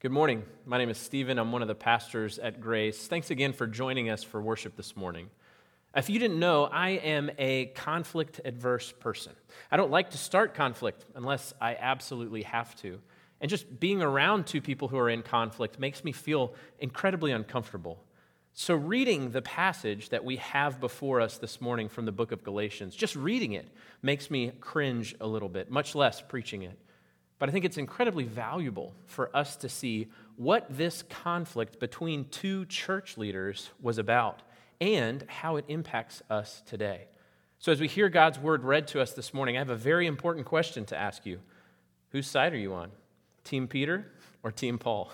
Good morning. My name is Stephen. I'm one of the pastors at Grace. Thanks again for joining us for worship this morning. If you didn't know, I am a conflict adverse person. I don't like to start conflict unless I absolutely have to. And just being around two people who are in conflict makes me feel incredibly uncomfortable. So, reading the passage that we have before us this morning from the book of Galatians, just reading it makes me cringe a little bit, much less preaching it. But I think it's incredibly valuable for us to see what this conflict between two church leaders was about and how it impacts us today. So, as we hear God's word read to us this morning, I have a very important question to ask you Whose side are you on? Team Peter or Team Paul?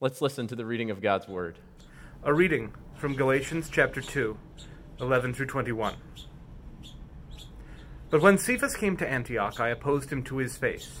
Let's listen to the reading of God's word. A reading from Galatians chapter 2, 11 through 21. But when Cephas came to Antioch, I opposed him to his face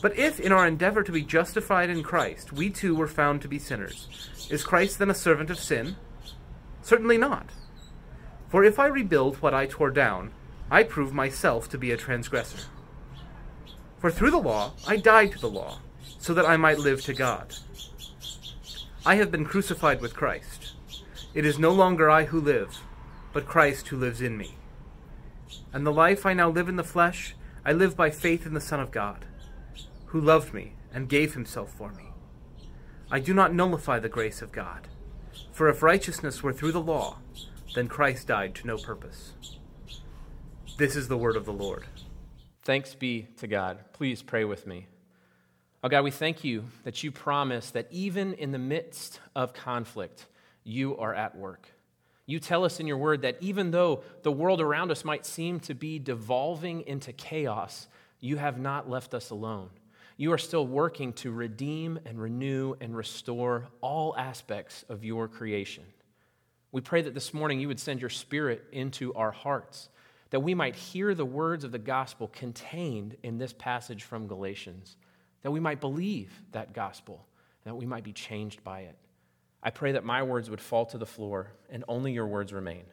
But if, in our endeavor to be justified in Christ, we too were found to be sinners, is Christ then a servant of sin? Certainly not. For if I rebuild what I tore down, I prove myself to be a transgressor. For through the law I died to the law, so that I might live to God. I have been crucified with Christ. It is no longer I who live, but Christ who lives in me. And the life I now live in the flesh, I live by faith in the Son of God who loved me and gave himself for me. I do not nullify the grace of God. For if righteousness were through the law, then Christ died to no purpose. This is the word of the Lord. Thanks be to God. Please pray with me. Oh God, we thank you that you promise that even in the midst of conflict, you are at work. You tell us in your word that even though the world around us might seem to be devolving into chaos, you have not left us alone you are still working to redeem and renew and restore all aspects of your creation. We pray that this morning you would send your spirit into our hearts, that we might hear the words of the gospel contained in this passage from Galatians, that we might believe that gospel, and that we might be changed by it. I pray that my words would fall to the floor and only your words remain.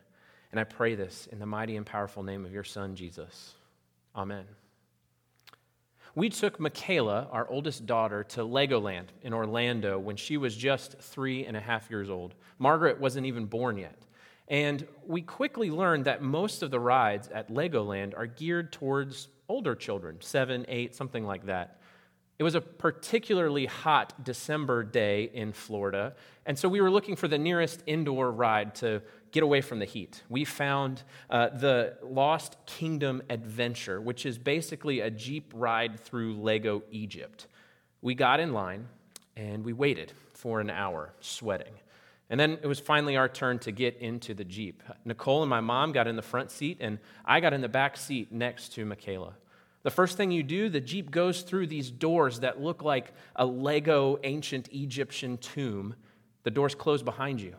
And I pray this in the mighty and powerful name of your Son, Jesus. Amen. We took Michaela, our oldest daughter, to Legoland in Orlando when she was just three and a half years old. Margaret wasn't even born yet. And we quickly learned that most of the rides at Legoland are geared towards older children, seven, eight, something like that. It was a particularly hot December day in Florida, and so we were looking for the nearest indoor ride to get away from the heat. We found uh, the Lost Kingdom Adventure, which is basically a Jeep ride through Lego Egypt. We got in line and we waited for an hour, sweating. And then it was finally our turn to get into the Jeep. Nicole and my mom got in the front seat, and I got in the back seat next to Michaela. The first thing you do, the Jeep goes through these doors that look like a Lego ancient Egyptian tomb. The doors close behind you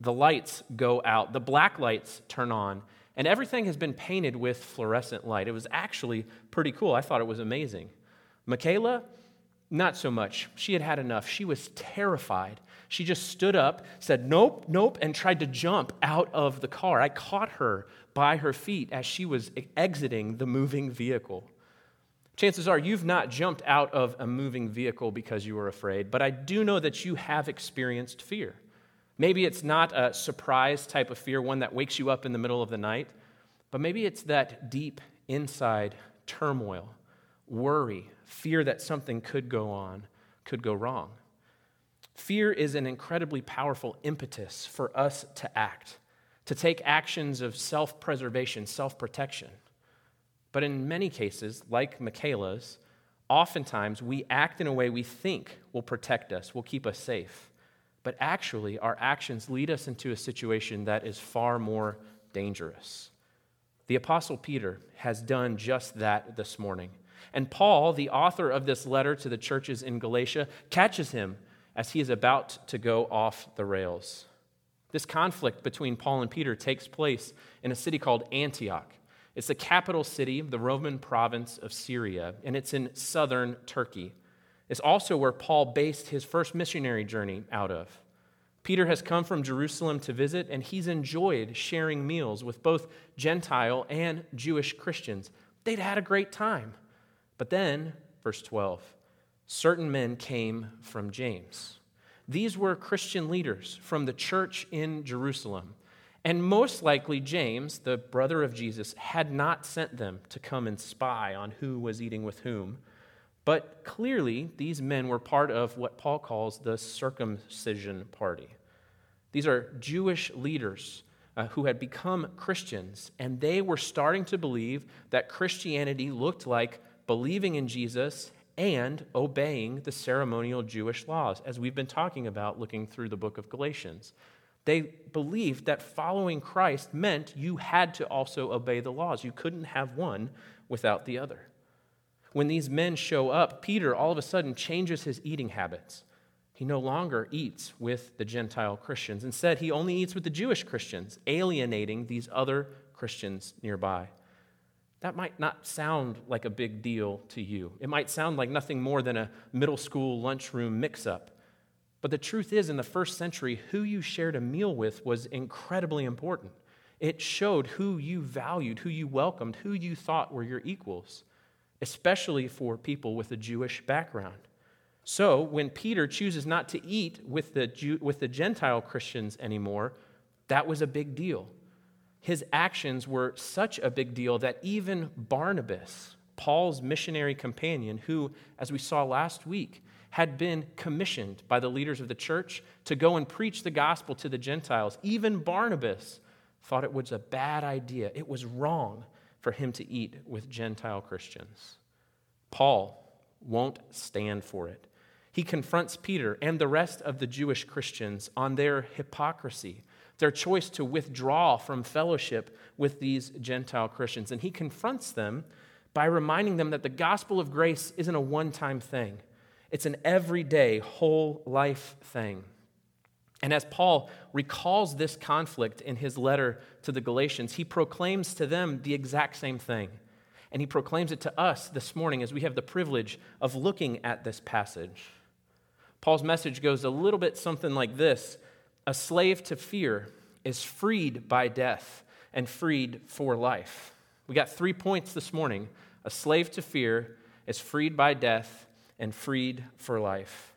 the lights go out, the black lights turn on, and everything has been painted with fluorescent light. It was actually pretty cool. I thought it was amazing. Michaela, not so much. She had had enough. She was terrified. She just stood up, said, Nope, nope, and tried to jump out of the car. I caught her by her feet as she was exiting the moving vehicle. Chances are you've not jumped out of a moving vehicle because you were afraid, but I do know that you have experienced fear. Maybe it's not a surprise type of fear, one that wakes you up in the middle of the night, but maybe it's that deep inside turmoil, worry, fear that something could go on, could go wrong. Fear is an incredibly powerful impetus for us to act, to take actions of self preservation, self protection. But in many cases, like Michaela's, oftentimes we act in a way we think will protect us, will keep us safe. But actually, our actions lead us into a situation that is far more dangerous. The Apostle Peter has done just that this morning. And Paul, the author of this letter to the churches in Galatia, catches him as he is about to go off the rails. This conflict between Paul and Peter takes place in a city called Antioch. It's the capital city of the Roman province of Syria, and it's in southern Turkey. It's also where Paul based his first missionary journey out of. Peter has come from Jerusalem to visit, and he's enjoyed sharing meals with both Gentile and Jewish Christians. They'd had a great time. But then, verse 12, certain men came from James. These were Christian leaders from the church in Jerusalem. And most likely, James, the brother of Jesus, had not sent them to come and spy on who was eating with whom. But clearly, these men were part of what Paul calls the circumcision party. These are Jewish leaders uh, who had become Christians, and they were starting to believe that Christianity looked like believing in Jesus and obeying the ceremonial Jewish laws, as we've been talking about looking through the book of Galatians. They believed that following Christ meant you had to also obey the laws. You couldn't have one without the other. When these men show up, Peter all of a sudden changes his eating habits. He no longer eats with the Gentile Christians. Instead, he only eats with the Jewish Christians, alienating these other Christians nearby. That might not sound like a big deal to you. It might sound like nothing more than a middle school lunchroom mix up. But the truth is, in the first century, who you shared a meal with was incredibly important. It showed who you valued, who you welcomed, who you thought were your equals, especially for people with a Jewish background. So, when Peter chooses not to eat with the, Jew, with the Gentile Christians anymore, that was a big deal his actions were such a big deal that even Barnabas, Paul's missionary companion, who, as we saw last week, had been commissioned by the leaders of the church to go and preach the gospel to the Gentiles, even Barnabas thought it was a bad idea. It was wrong for him to eat with Gentile Christians. Paul won't stand for it. He confronts Peter and the rest of the Jewish Christians on their hypocrisy their choice to withdraw from fellowship with these Gentile Christians. And he confronts them by reminding them that the gospel of grace isn't a one time thing, it's an everyday, whole life thing. And as Paul recalls this conflict in his letter to the Galatians, he proclaims to them the exact same thing. And he proclaims it to us this morning as we have the privilege of looking at this passage. Paul's message goes a little bit something like this a slave to fear is freed by death and freed for life. We got three points this morning. A slave to fear is freed by death and freed for life.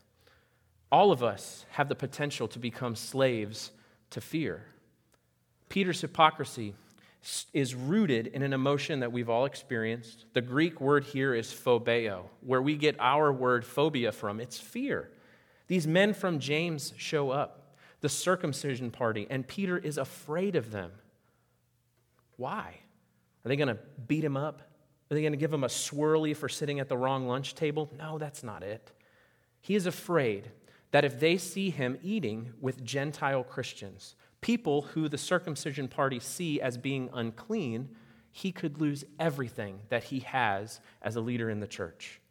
All of us have the potential to become slaves to fear. Peter's hypocrisy is rooted in an emotion that we've all experienced. The Greek word here is phobeo, where we get our word phobia from. It's fear. These men from James show up the circumcision party, and Peter is afraid of them. Why? Are they going to beat him up? Are they going to give him a swirly for sitting at the wrong lunch table? No, that's not it. He is afraid that if they see him eating with Gentile Christians, people who the circumcision party see as being unclean, he could lose everything that he has as a leader in the church.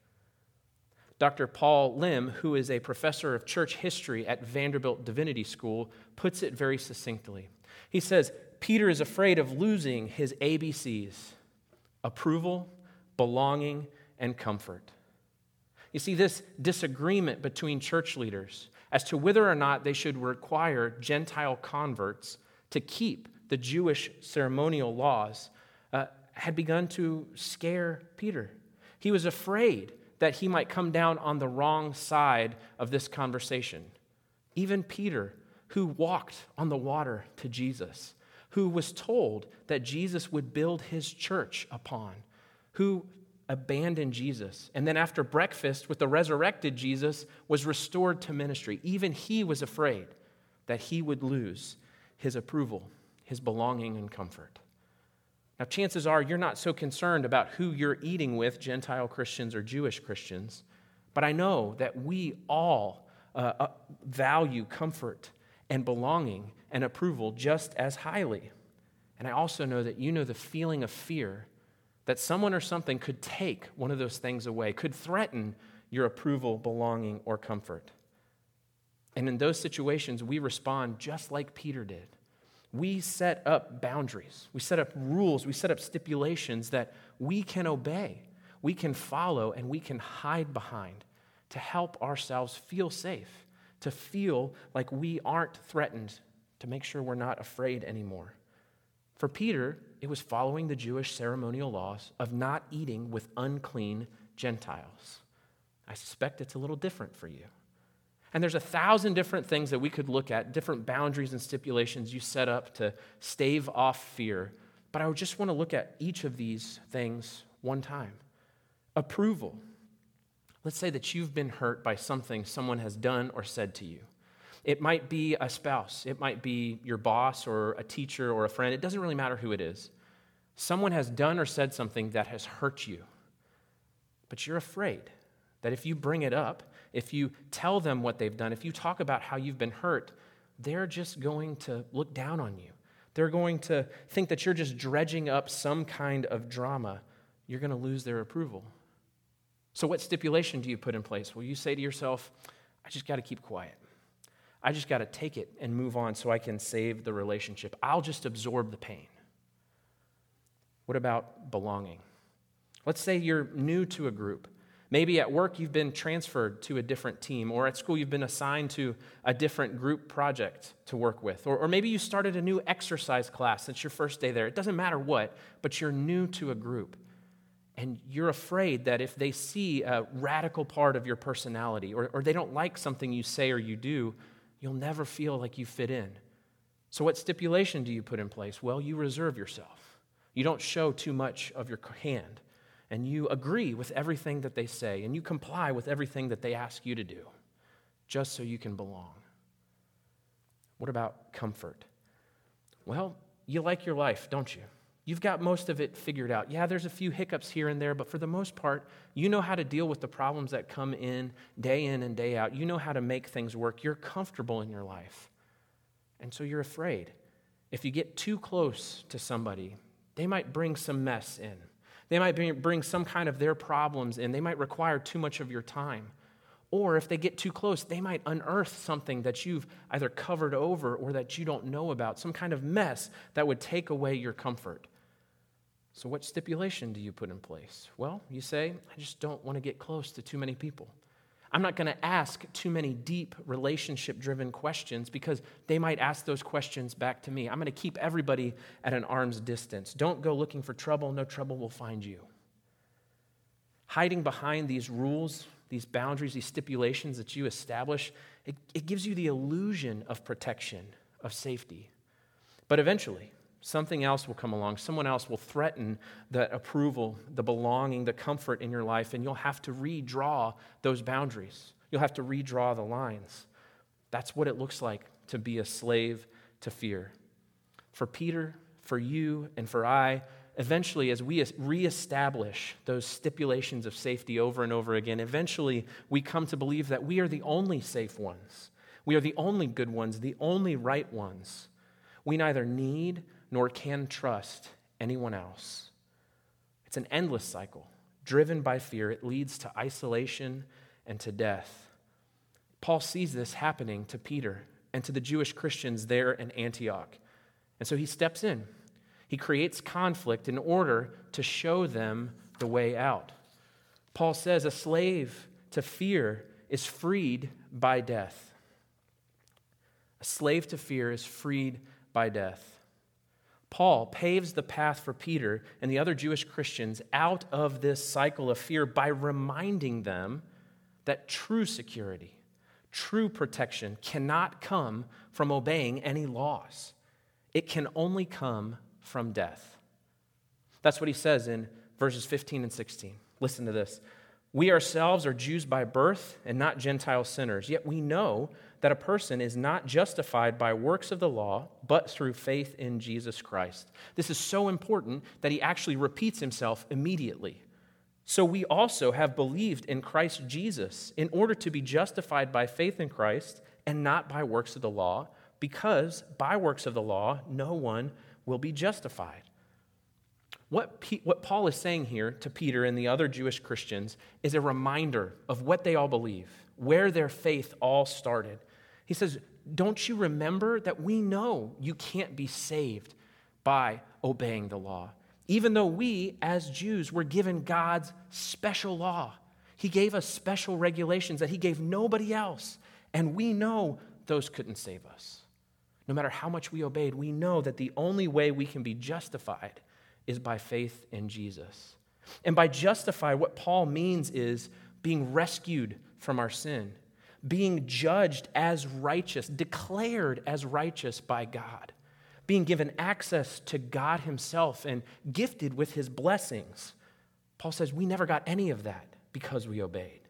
Dr. Paul Lim, who is a professor of church history at Vanderbilt Divinity School, puts it very succinctly. He says, Peter is afraid of losing his ABCs approval, belonging, and comfort. You see, this disagreement between church leaders as to whether or not they should require Gentile converts to keep the Jewish ceremonial laws uh, had begun to scare Peter. He was afraid that he might come down on the wrong side of this conversation. Even Peter, who walked on the water to Jesus, who was told that Jesus would build his church upon, who abandoned Jesus, and then after breakfast with the resurrected Jesus was restored to ministry. Even he was afraid that he would lose his approval, his belonging and comfort. Now, chances are you're not so concerned about who you're eating with, Gentile Christians or Jewish Christians, but I know that we all uh, uh, value comfort and belonging and approval just as highly. And I also know that you know the feeling of fear that someone or something could take one of those things away, could threaten your approval, belonging, or comfort. And in those situations, we respond just like Peter did. We set up boundaries, we set up rules, we set up stipulations that we can obey, we can follow, and we can hide behind to help ourselves feel safe, to feel like we aren't threatened, to make sure we're not afraid anymore. For Peter, it was following the Jewish ceremonial laws of not eating with unclean Gentiles. I suspect it's a little different for you. And there's a thousand different things that we could look at, different boundaries and stipulations you set up to stave off fear. But I would just want to look at each of these things one time. Approval. Let's say that you've been hurt by something someone has done or said to you. It might be a spouse, it might be your boss or a teacher or a friend. It doesn't really matter who it is. Someone has done or said something that has hurt you, but you're afraid that if you bring it up, if you tell them what they've done, if you talk about how you've been hurt, they're just going to look down on you. They're going to think that you're just dredging up some kind of drama. You're going to lose their approval. So, what stipulation do you put in place? Well, you say to yourself, I just got to keep quiet. I just got to take it and move on so I can save the relationship. I'll just absorb the pain. What about belonging? Let's say you're new to a group. Maybe at work you've been transferred to a different team, or at school you've been assigned to a different group project to work with, or, or maybe you started a new exercise class since your first day there. It doesn't matter what, but you're new to a group. And you're afraid that if they see a radical part of your personality, or, or they don't like something you say or you do, you'll never feel like you fit in. So, what stipulation do you put in place? Well, you reserve yourself. You don't show too much of your hand and you agree with everything that they say, and you comply with everything that they ask you to do, just so you can belong. What about comfort? Well, you like your life, don't you? You've got most of it figured out. Yeah, there's a few hiccups here and there, but for the most part, you know how to deal with the problems that come in day in and day out. You know how to make things work. You're comfortable in your life. And so you're afraid. If you get too close to somebody, they might bring some mess in. They might bring some kind of their problems in. They might require too much of your time. Or if they get too close, they might unearth something that you've either covered over or that you don't know about, some kind of mess that would take away your comfort. So, what stipulation do you put in place? Well, you say, I just don't want to get close to too many people. I'm not going to ask too many deep relationship driven questions because they might ask those questions back to me. I'm going to keep everybody at an arm's distance. Don't go looking for trouble, no trouble will find you. Hiding behind these rules, these boundaries, these stipulations that you establish, it, it gives you the illusion of protection, of safety. But eventually, Something else will come along. Someone else will threaten the approval, the belonging, the comfort in your life, and you'll have to redraw those boundaries. You'll have to redraw the lines. That's what it looks like to be a slave to fear. For Peter, for you, and for I, eventually, as we reestablish those stipulations of safety over and over again, eventually we come to believe that we are the only safe ones. We are the only good ones, the only right ones. We neither need nor can trust anyone else. It's an endless cycle. Driven by fear, it leads to isolation and to death. Paul sees this happening to Peter and to the Jewish Christians there in Antioch. And so he steps in. He creates conflict in order to show them the way out. Paul says a slave to fear is freed by death. A slave to fear is freed by death. Paul paves the path for Peter and the other Jewish Christians out of this cycle of fear by reminding them that true security, true protection cannot come from obeying any laws. It can only come from death. That's what he says in verses 15 and 16. Listen to this. We ourselves are Jews by birth and not Gentile sinners, yet we know that a person is not justified by works of the law, but through faith in Jesus Christ. This is so important that he actually repeats himself immediately. So we also have believed in Christ Jesus in order to be justified by faith in Christ and not by works of the law, because by works of the law, no one will be justified. What, P- what Paul is saying here to Peter and the other Jewish Christians is a reminder of what they all believe, where their faith all started. He says, Don't you remember that we know you can't be saved by obeying the law? Even though we, as Jews, were given God's special law, He gave us special regulations that He gave nobody else. And we know those couldn't save us. No matter how much we obeyed, we know that the only way we can be justified is by faith in Jesus. And by justify, what Paul means is being rescued from our sin, being judged as righteous, declared as righteous by God, being given access to God Himself and gifted with His blessings. Paul says we never got any of that because we obeyed.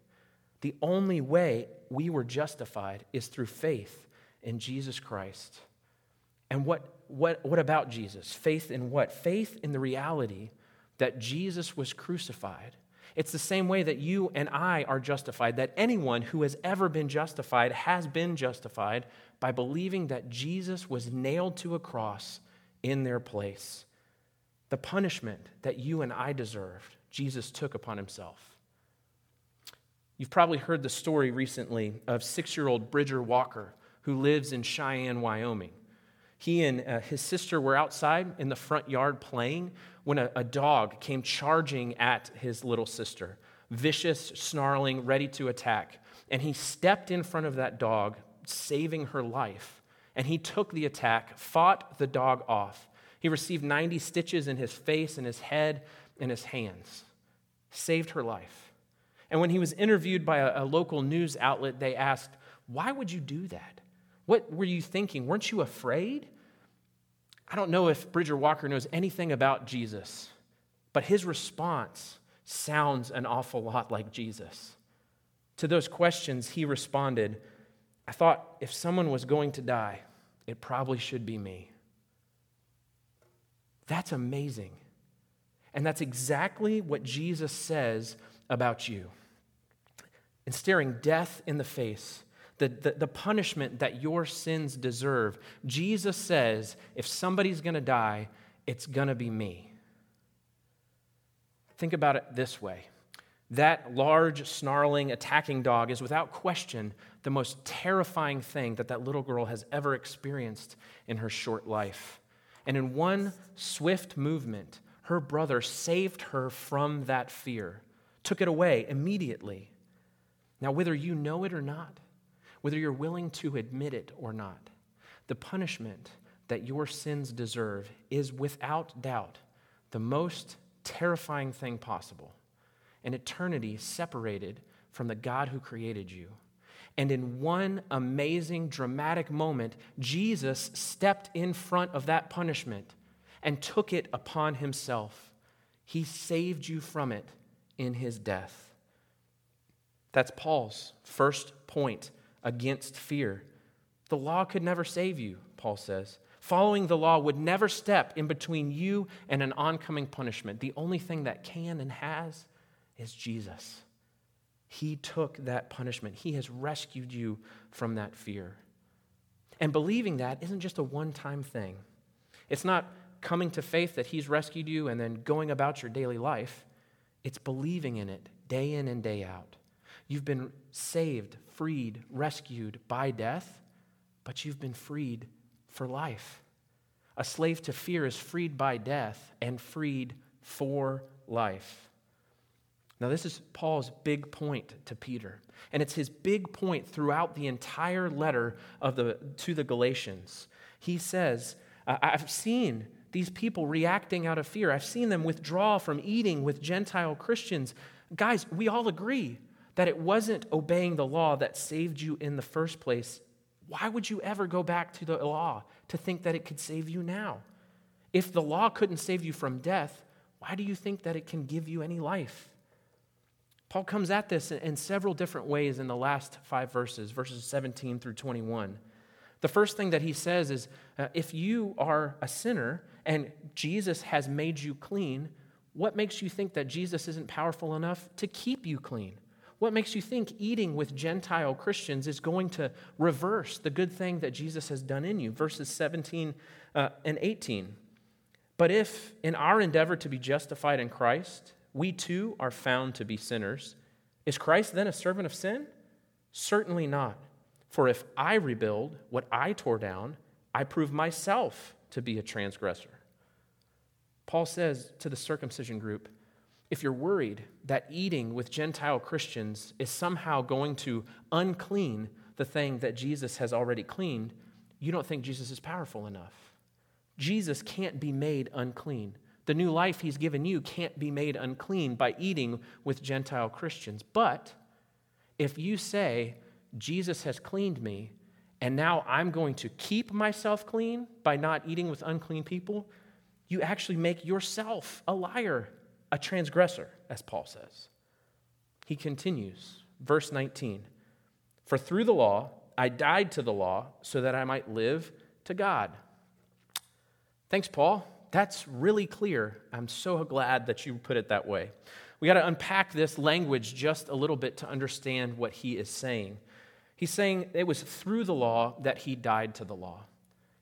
The only way we were justified is through faith in Jesus Christ. And what, what, what about Jesus? Faith in what? Faith in the reality that Jesus was crucified. It's the same way that you and I are justified, that anyone who has ever been justified has been justified by believing that Jesus was nailed to a cross in their place. The punishment that you and I deserved, Jesus took upon himself. You've probably heard the story recently of six year old Bridger Walker, who lives in Cheyenne, Wyoming. He and uh, his sister were outside in the front yard playing when a, a dog came charging at his little sister, vicious, snarling, ready to attack. And he stepped in front of that dog, saving her life. And he took the attack, fought the dog off. He received 90 stitches in his face and his head and his hands, saved her life. And when he was interviewed by a, a local news outlet, they asked, Why would you do that? What were you thinking? Weren't you afraid? I don't know if Bridger Walker knows anything about Jesus, but his response sounds an awful lot like Jesus. To those questions, he responded, I thought if someone was going to die, it probably should be me. That's amazing. And that's exactly what Jesus says about you. In staring death in the face, the, the, the punishment that your sins deserve. Jesus says, if somebody's going to die, it's going to be me. Think about it this way that large, snarling, attacking dog is without question the most terrifying thing that that little girl has ever experienced in her short life. And in one swift movement, her brother saved her from that fear, took it away immediately. Now, whether you know it or not, whether you're willing to admit it or not. The punishment that your sins deserve is without doubt the most terrifying thing possible an eternity separated from the God who created you. And in one amazing, dramatic moment, Jesus stepped in front of that punishment and took it upon himself. He saved you from it in his death. That's Paul's first point against fear. The law could never save you, Paul says. Following the law would never step in between you and an oncoming punishment. The only thing that can and has is Jesus. He took that punishment, He has rescued you from that fear. And believing that isn't just a one time thing. It's not coming to faith that He's rescued you and then going about your daily life. It's believing in it day in and day out. You've been saved, freed, rescued by death, but you've been freed for life. A slave to fear is freed by death and freed for life. Now, this is Paul's big point to Peter, and it's his big point throughout the entire letter of the, to the Galatians. He says, I've seen these people reacting out of fear. I've seen them withdraw from eating with Gentile Christians. Guys, we all agree that it wasn't obeying the law that saved you in the first place, why would you ever go back to the law to think that it could save you now? If the law couldn't save you from death, why do you think that it can give you any life? Paul comes at this in several different ways in the last five verses, verses 17 through 21. The first thing that he says is uh, if you are a sinner and Jesus has made you clean, what makes you think that Jesus isn't powerful enough to keep you clean? What makes you think eating with Gentile Christians is going to reverse the good thing that Jesus has done in you? Verses 17 uh, and 18. But if, in our endeavor to be justified in Christ, we too are found to be sinners, is Christ then a servant of sin? Certainly not. For if I rebuild what I tore down, I prove myself to be a transgressor. Paul says to the circumcision group, if you're worried that eating with Gentile Christians is somehow going to unclean the thing that Jesus has already cleaned, you don't think Jesus is powerful enough. Jesus can't be made unclean. The new life he's given you can't be made unclean by eating with Gentile Christians. But if you say, Jesus has cleaned me, and now I'm going to keep myself clean by not eating with unclean people, you actually make yourself a liar, a transgressor, as Paul says. He continues, verse 19 For through the law I died to the law so that I might live to God. Thanks, Paul. That's really clear. I'm so glad that you put it that way. We got to unpack this language just a little bit to understand what he is saying. He's saying it was through the law that he died to the law.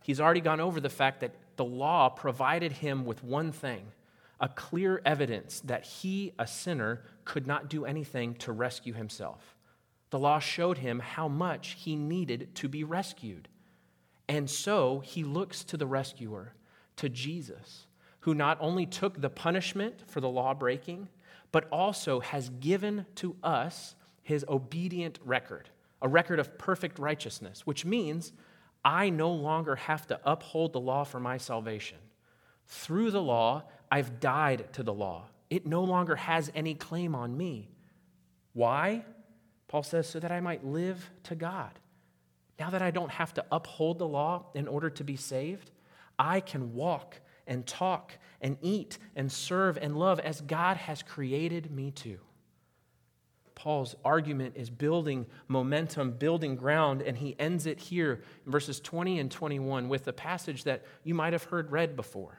He's already gone over the fact that the law provided him with one thing a clear evidence that he, a sinner, could not do anything to rescue himself. The law showed him how much he needed to be rescued. And so he looks to the rescuer, to Jesus, who not only took the punishment for the law breaking, but also has given to us his obedient record, a record of perfect righteousness, which means I no longer have to uphold the law for my salvation. Through the law, I've died to the law. It no longer has any claim on me. Why? Paul says, so that I might live to God. Now that I don't have to uphold the law in order to be saved, I can walk and talk and eat and serve and love as God has created me to. Paul's argument is building momentum, building ground, and he ends it here in verses 20 and 21 with a passage that you might have heard read before.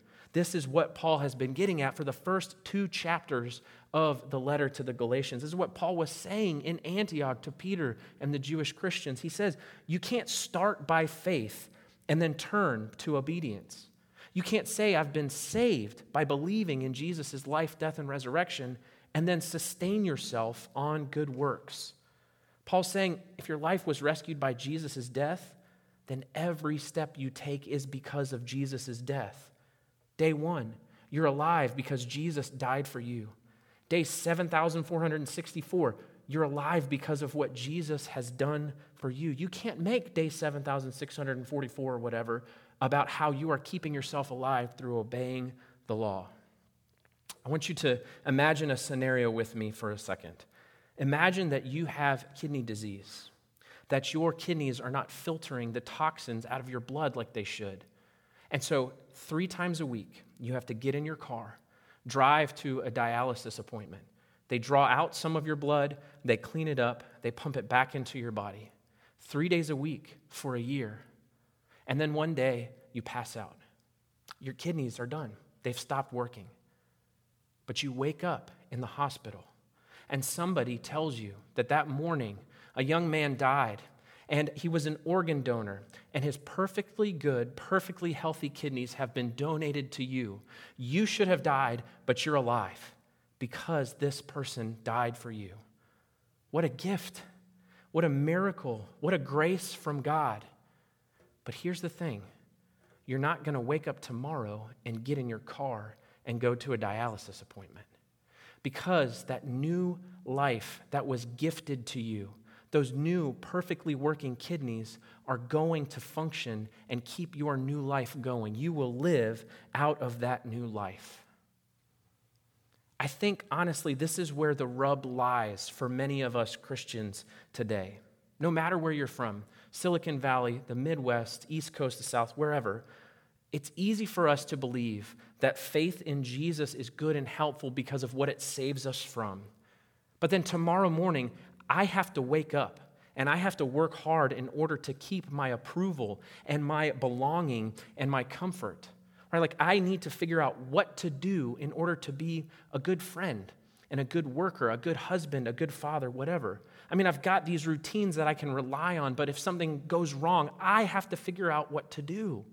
This is what Paul has been getting at for the first two chapters of the letter to the Galatians. This is what Paul was saying in Antioch to Peter and the Jewish Christians. He says, You can't start by faith and then turn to obedience. You can't say, I've been saved by believing in Jesus' life, death, and resurrection, and then sustain yourself on good works. Paul's saying, if your life was rescued by Jesus' death, then every step you take is because of Jesus' death. Day one, you're alive because Jesus died for you. Day 7,464, you're alive because of what Jesus has done for you. You can't make day 7,644 or whatever about how you are keeping yourself alive through obeying the law. I want you to imagine a scenario with me for a second. Imagine that you have kidney disease that your kidneys are not filtering the toxins out of your blood like they should. And so, three times a week, you have to get in your car, drive to a dialysis appointment. They draw out some of your blood, they clean it up, they pump it back into your body. Three days a week for a year. And then one day, you pass out. Your kidneys are done, they've stopped working. But you wake up in the hospital, and somebody tells you that that morning a young man died, and he was an organ donor, and his perfectly good, perfectly healthy kidneys have been donated to you. You should have died, but you're alive because this person died for you. What a gift! What a miracle! What a grace from God. But here's the thing you're not going to wake up tomorrow and get in your car and go to a dialysis appointment because that new life that was gifted to you those new, perfectly working kidneys are going to function and keep your new life going. You will live out of that new life. I think, honestly, this is where the rub lies for many of us Christians today. No matter where you're from Silicon Valley, the Midwest, East Coast, the South, wherever it's easy for us to believe that faith in Jesus is good and helpful because of what it saves us from. But then tomorrow morning, I have to wake up and I have to work hard in order to keep my approval and my belonging and my comfort. Right? Like I need to figure out what to do in order to be a good friend and a good worker, a good husband, a good father, whatever. I mean, I've got these routines that I can rely on, but if something goes wrong, I have to figure out what to do.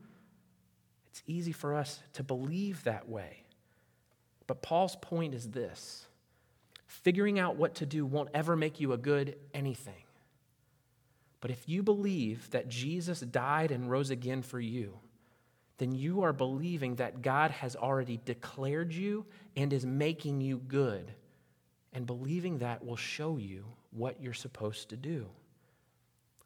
It's easy for us to believe that way. But Paul's point is this figuring out what to do won't ever make you a good anything. But if you believe that Jesus died and rose again for you, then you are believing that God has already declared you and is making you good. And believing that will show you what you're supposed to do.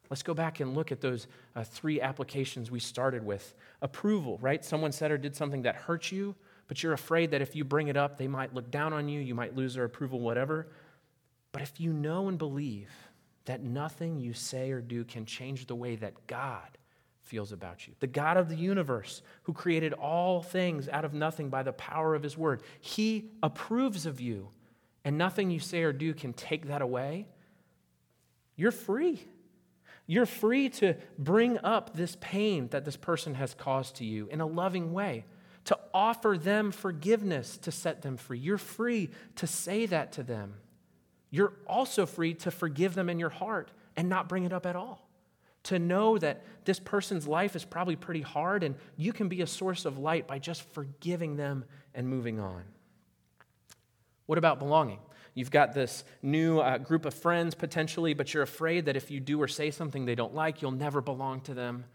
Let's go back and look at those uh, three applications we started with. Approval, right? Someone said or did something that hurt you, but you're afraid that if you bring it up, they might look down on you, you might lose their approval, whatever. But if you know and believe that nothing you say or do can change the way that God feels about you, the God of the universe who created all things out of nothing by the power of his word, he approves of you, and nothing you say or do can take that away, you're free. You're free to bring up this pain that this person has caused to you in a loving way, to offer them forgiveness to set them free. You're free to say that to them. You're also free to forgive them in your heart and not bring it up at all. To know that this person's life is probably pretty hard and you can be a source of light by just forgiving them and moving on. What about belonging? You've got this new uh, group of friends potentially, but you're afraid that if you do or say something they don't like, you'll never belong to them.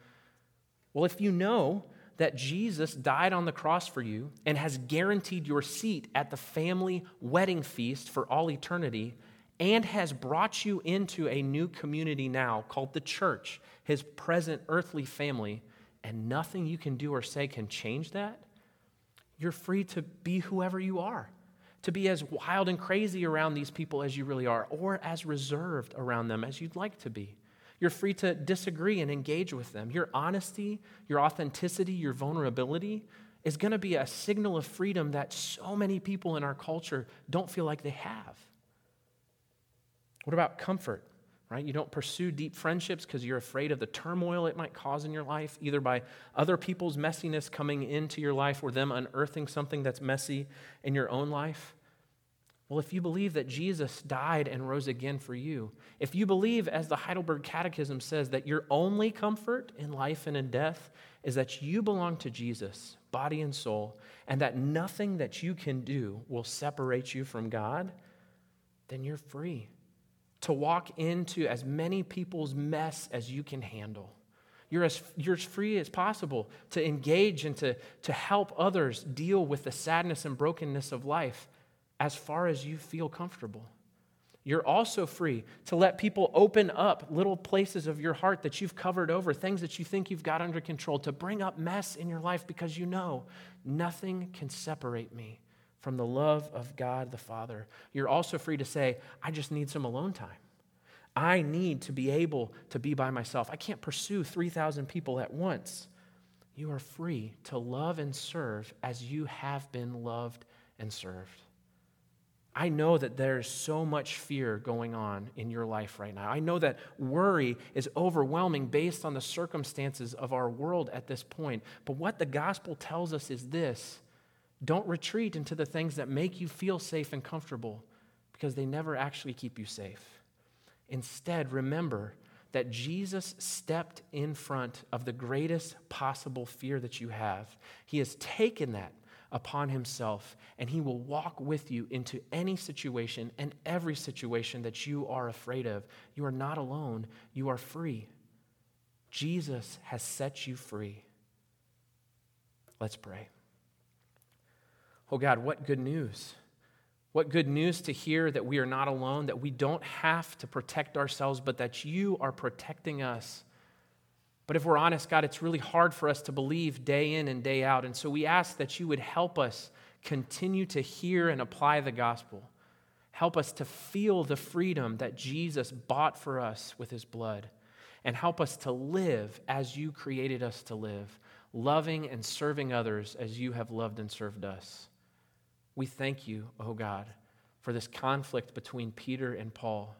Well, if you know that Jesus died on the cross for you and has guaranteed your seat at the family wedding feast for all eternity, and has brought you into a new community now called the church, his present earthly family, and nothing you can do or say can change that, you're free to be whoever you are to be as wild and crazy around these people as you really are, or as reserved around them as you'd like to be. You're free to disagree and engage with them. Your honesty, your authenticity, your vulnerability is going to be a signal of freedom that so many people in our culture don't feel like they have. What about comfort? Right? You don't pursue deep friendships because you're afraid of the turmoil it might cause in your life, either by other people's messiness coming into your life or them unearthing something that's messy in your own life. Well, if you believe that Jesus died and rose again for you, if you believe, as the Heidelberg Catechism says, that your only comfort in life and in death is that you belong to Jesus, body and soul, and that nothing that you can do will separate you from God, then you're free to walk into as many people's mess as you can handle. You're as, you're as free as possible to engage and to, to help others deal with the sadness and brokenness of life as far as you feel comfortable. You're also free to let people open up little places of your heart that you've covered over, things that you think you've got under control, to bring up mess in your life because you know nothing can separate me from the love of God the Father. You're also free to say, I just need some alone time. I need to be able to be by myself. I can't pursue 3,000 people at once. You are free to love and serve as you have been loved and served. I know that there's so much fear going on in your life right now. I know that worry is overwhelming based on the circumstances of our world at this point. But what the gospel tells us is this don't retreat into the things that make you feel safe and comfortable because they never actually keep you safe. Instead, remember that Jesus stepped in front of the greatest possible fear that you have. He has taken that upon himself, and he will walk with you into any situation and every situation that you are afraid of. You are not alone, you are free. Jesus has set you free. Let's pray. Oh God, what good news What good news to hear that we are not alone, that we don't have to protect ourselves, but that you are protecting us. But if we're honest, God, it's really hard for us to believe day in and day out. And so we ask that you would help us continue to hear and apply the gospel. Help us to feel the freedom that Jesus bought for us with his blood. And help us to live as you created us to live, loving and serving others as you have loved and served us. We thank you, O oh God, for this conflict between Peter and Paul.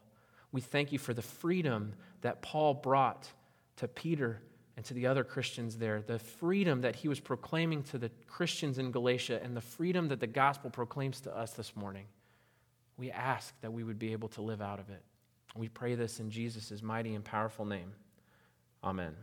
We thank you for the freedom that Paul brought to Peter and to the other Christians there, the freedom that he was proclaiming to the Christians in Galatia, and the freedom that the gospel proclaims to us this morning. We ask that we would be able to live out of it. We pray this in Jesus' mighty and powerful name. Amen.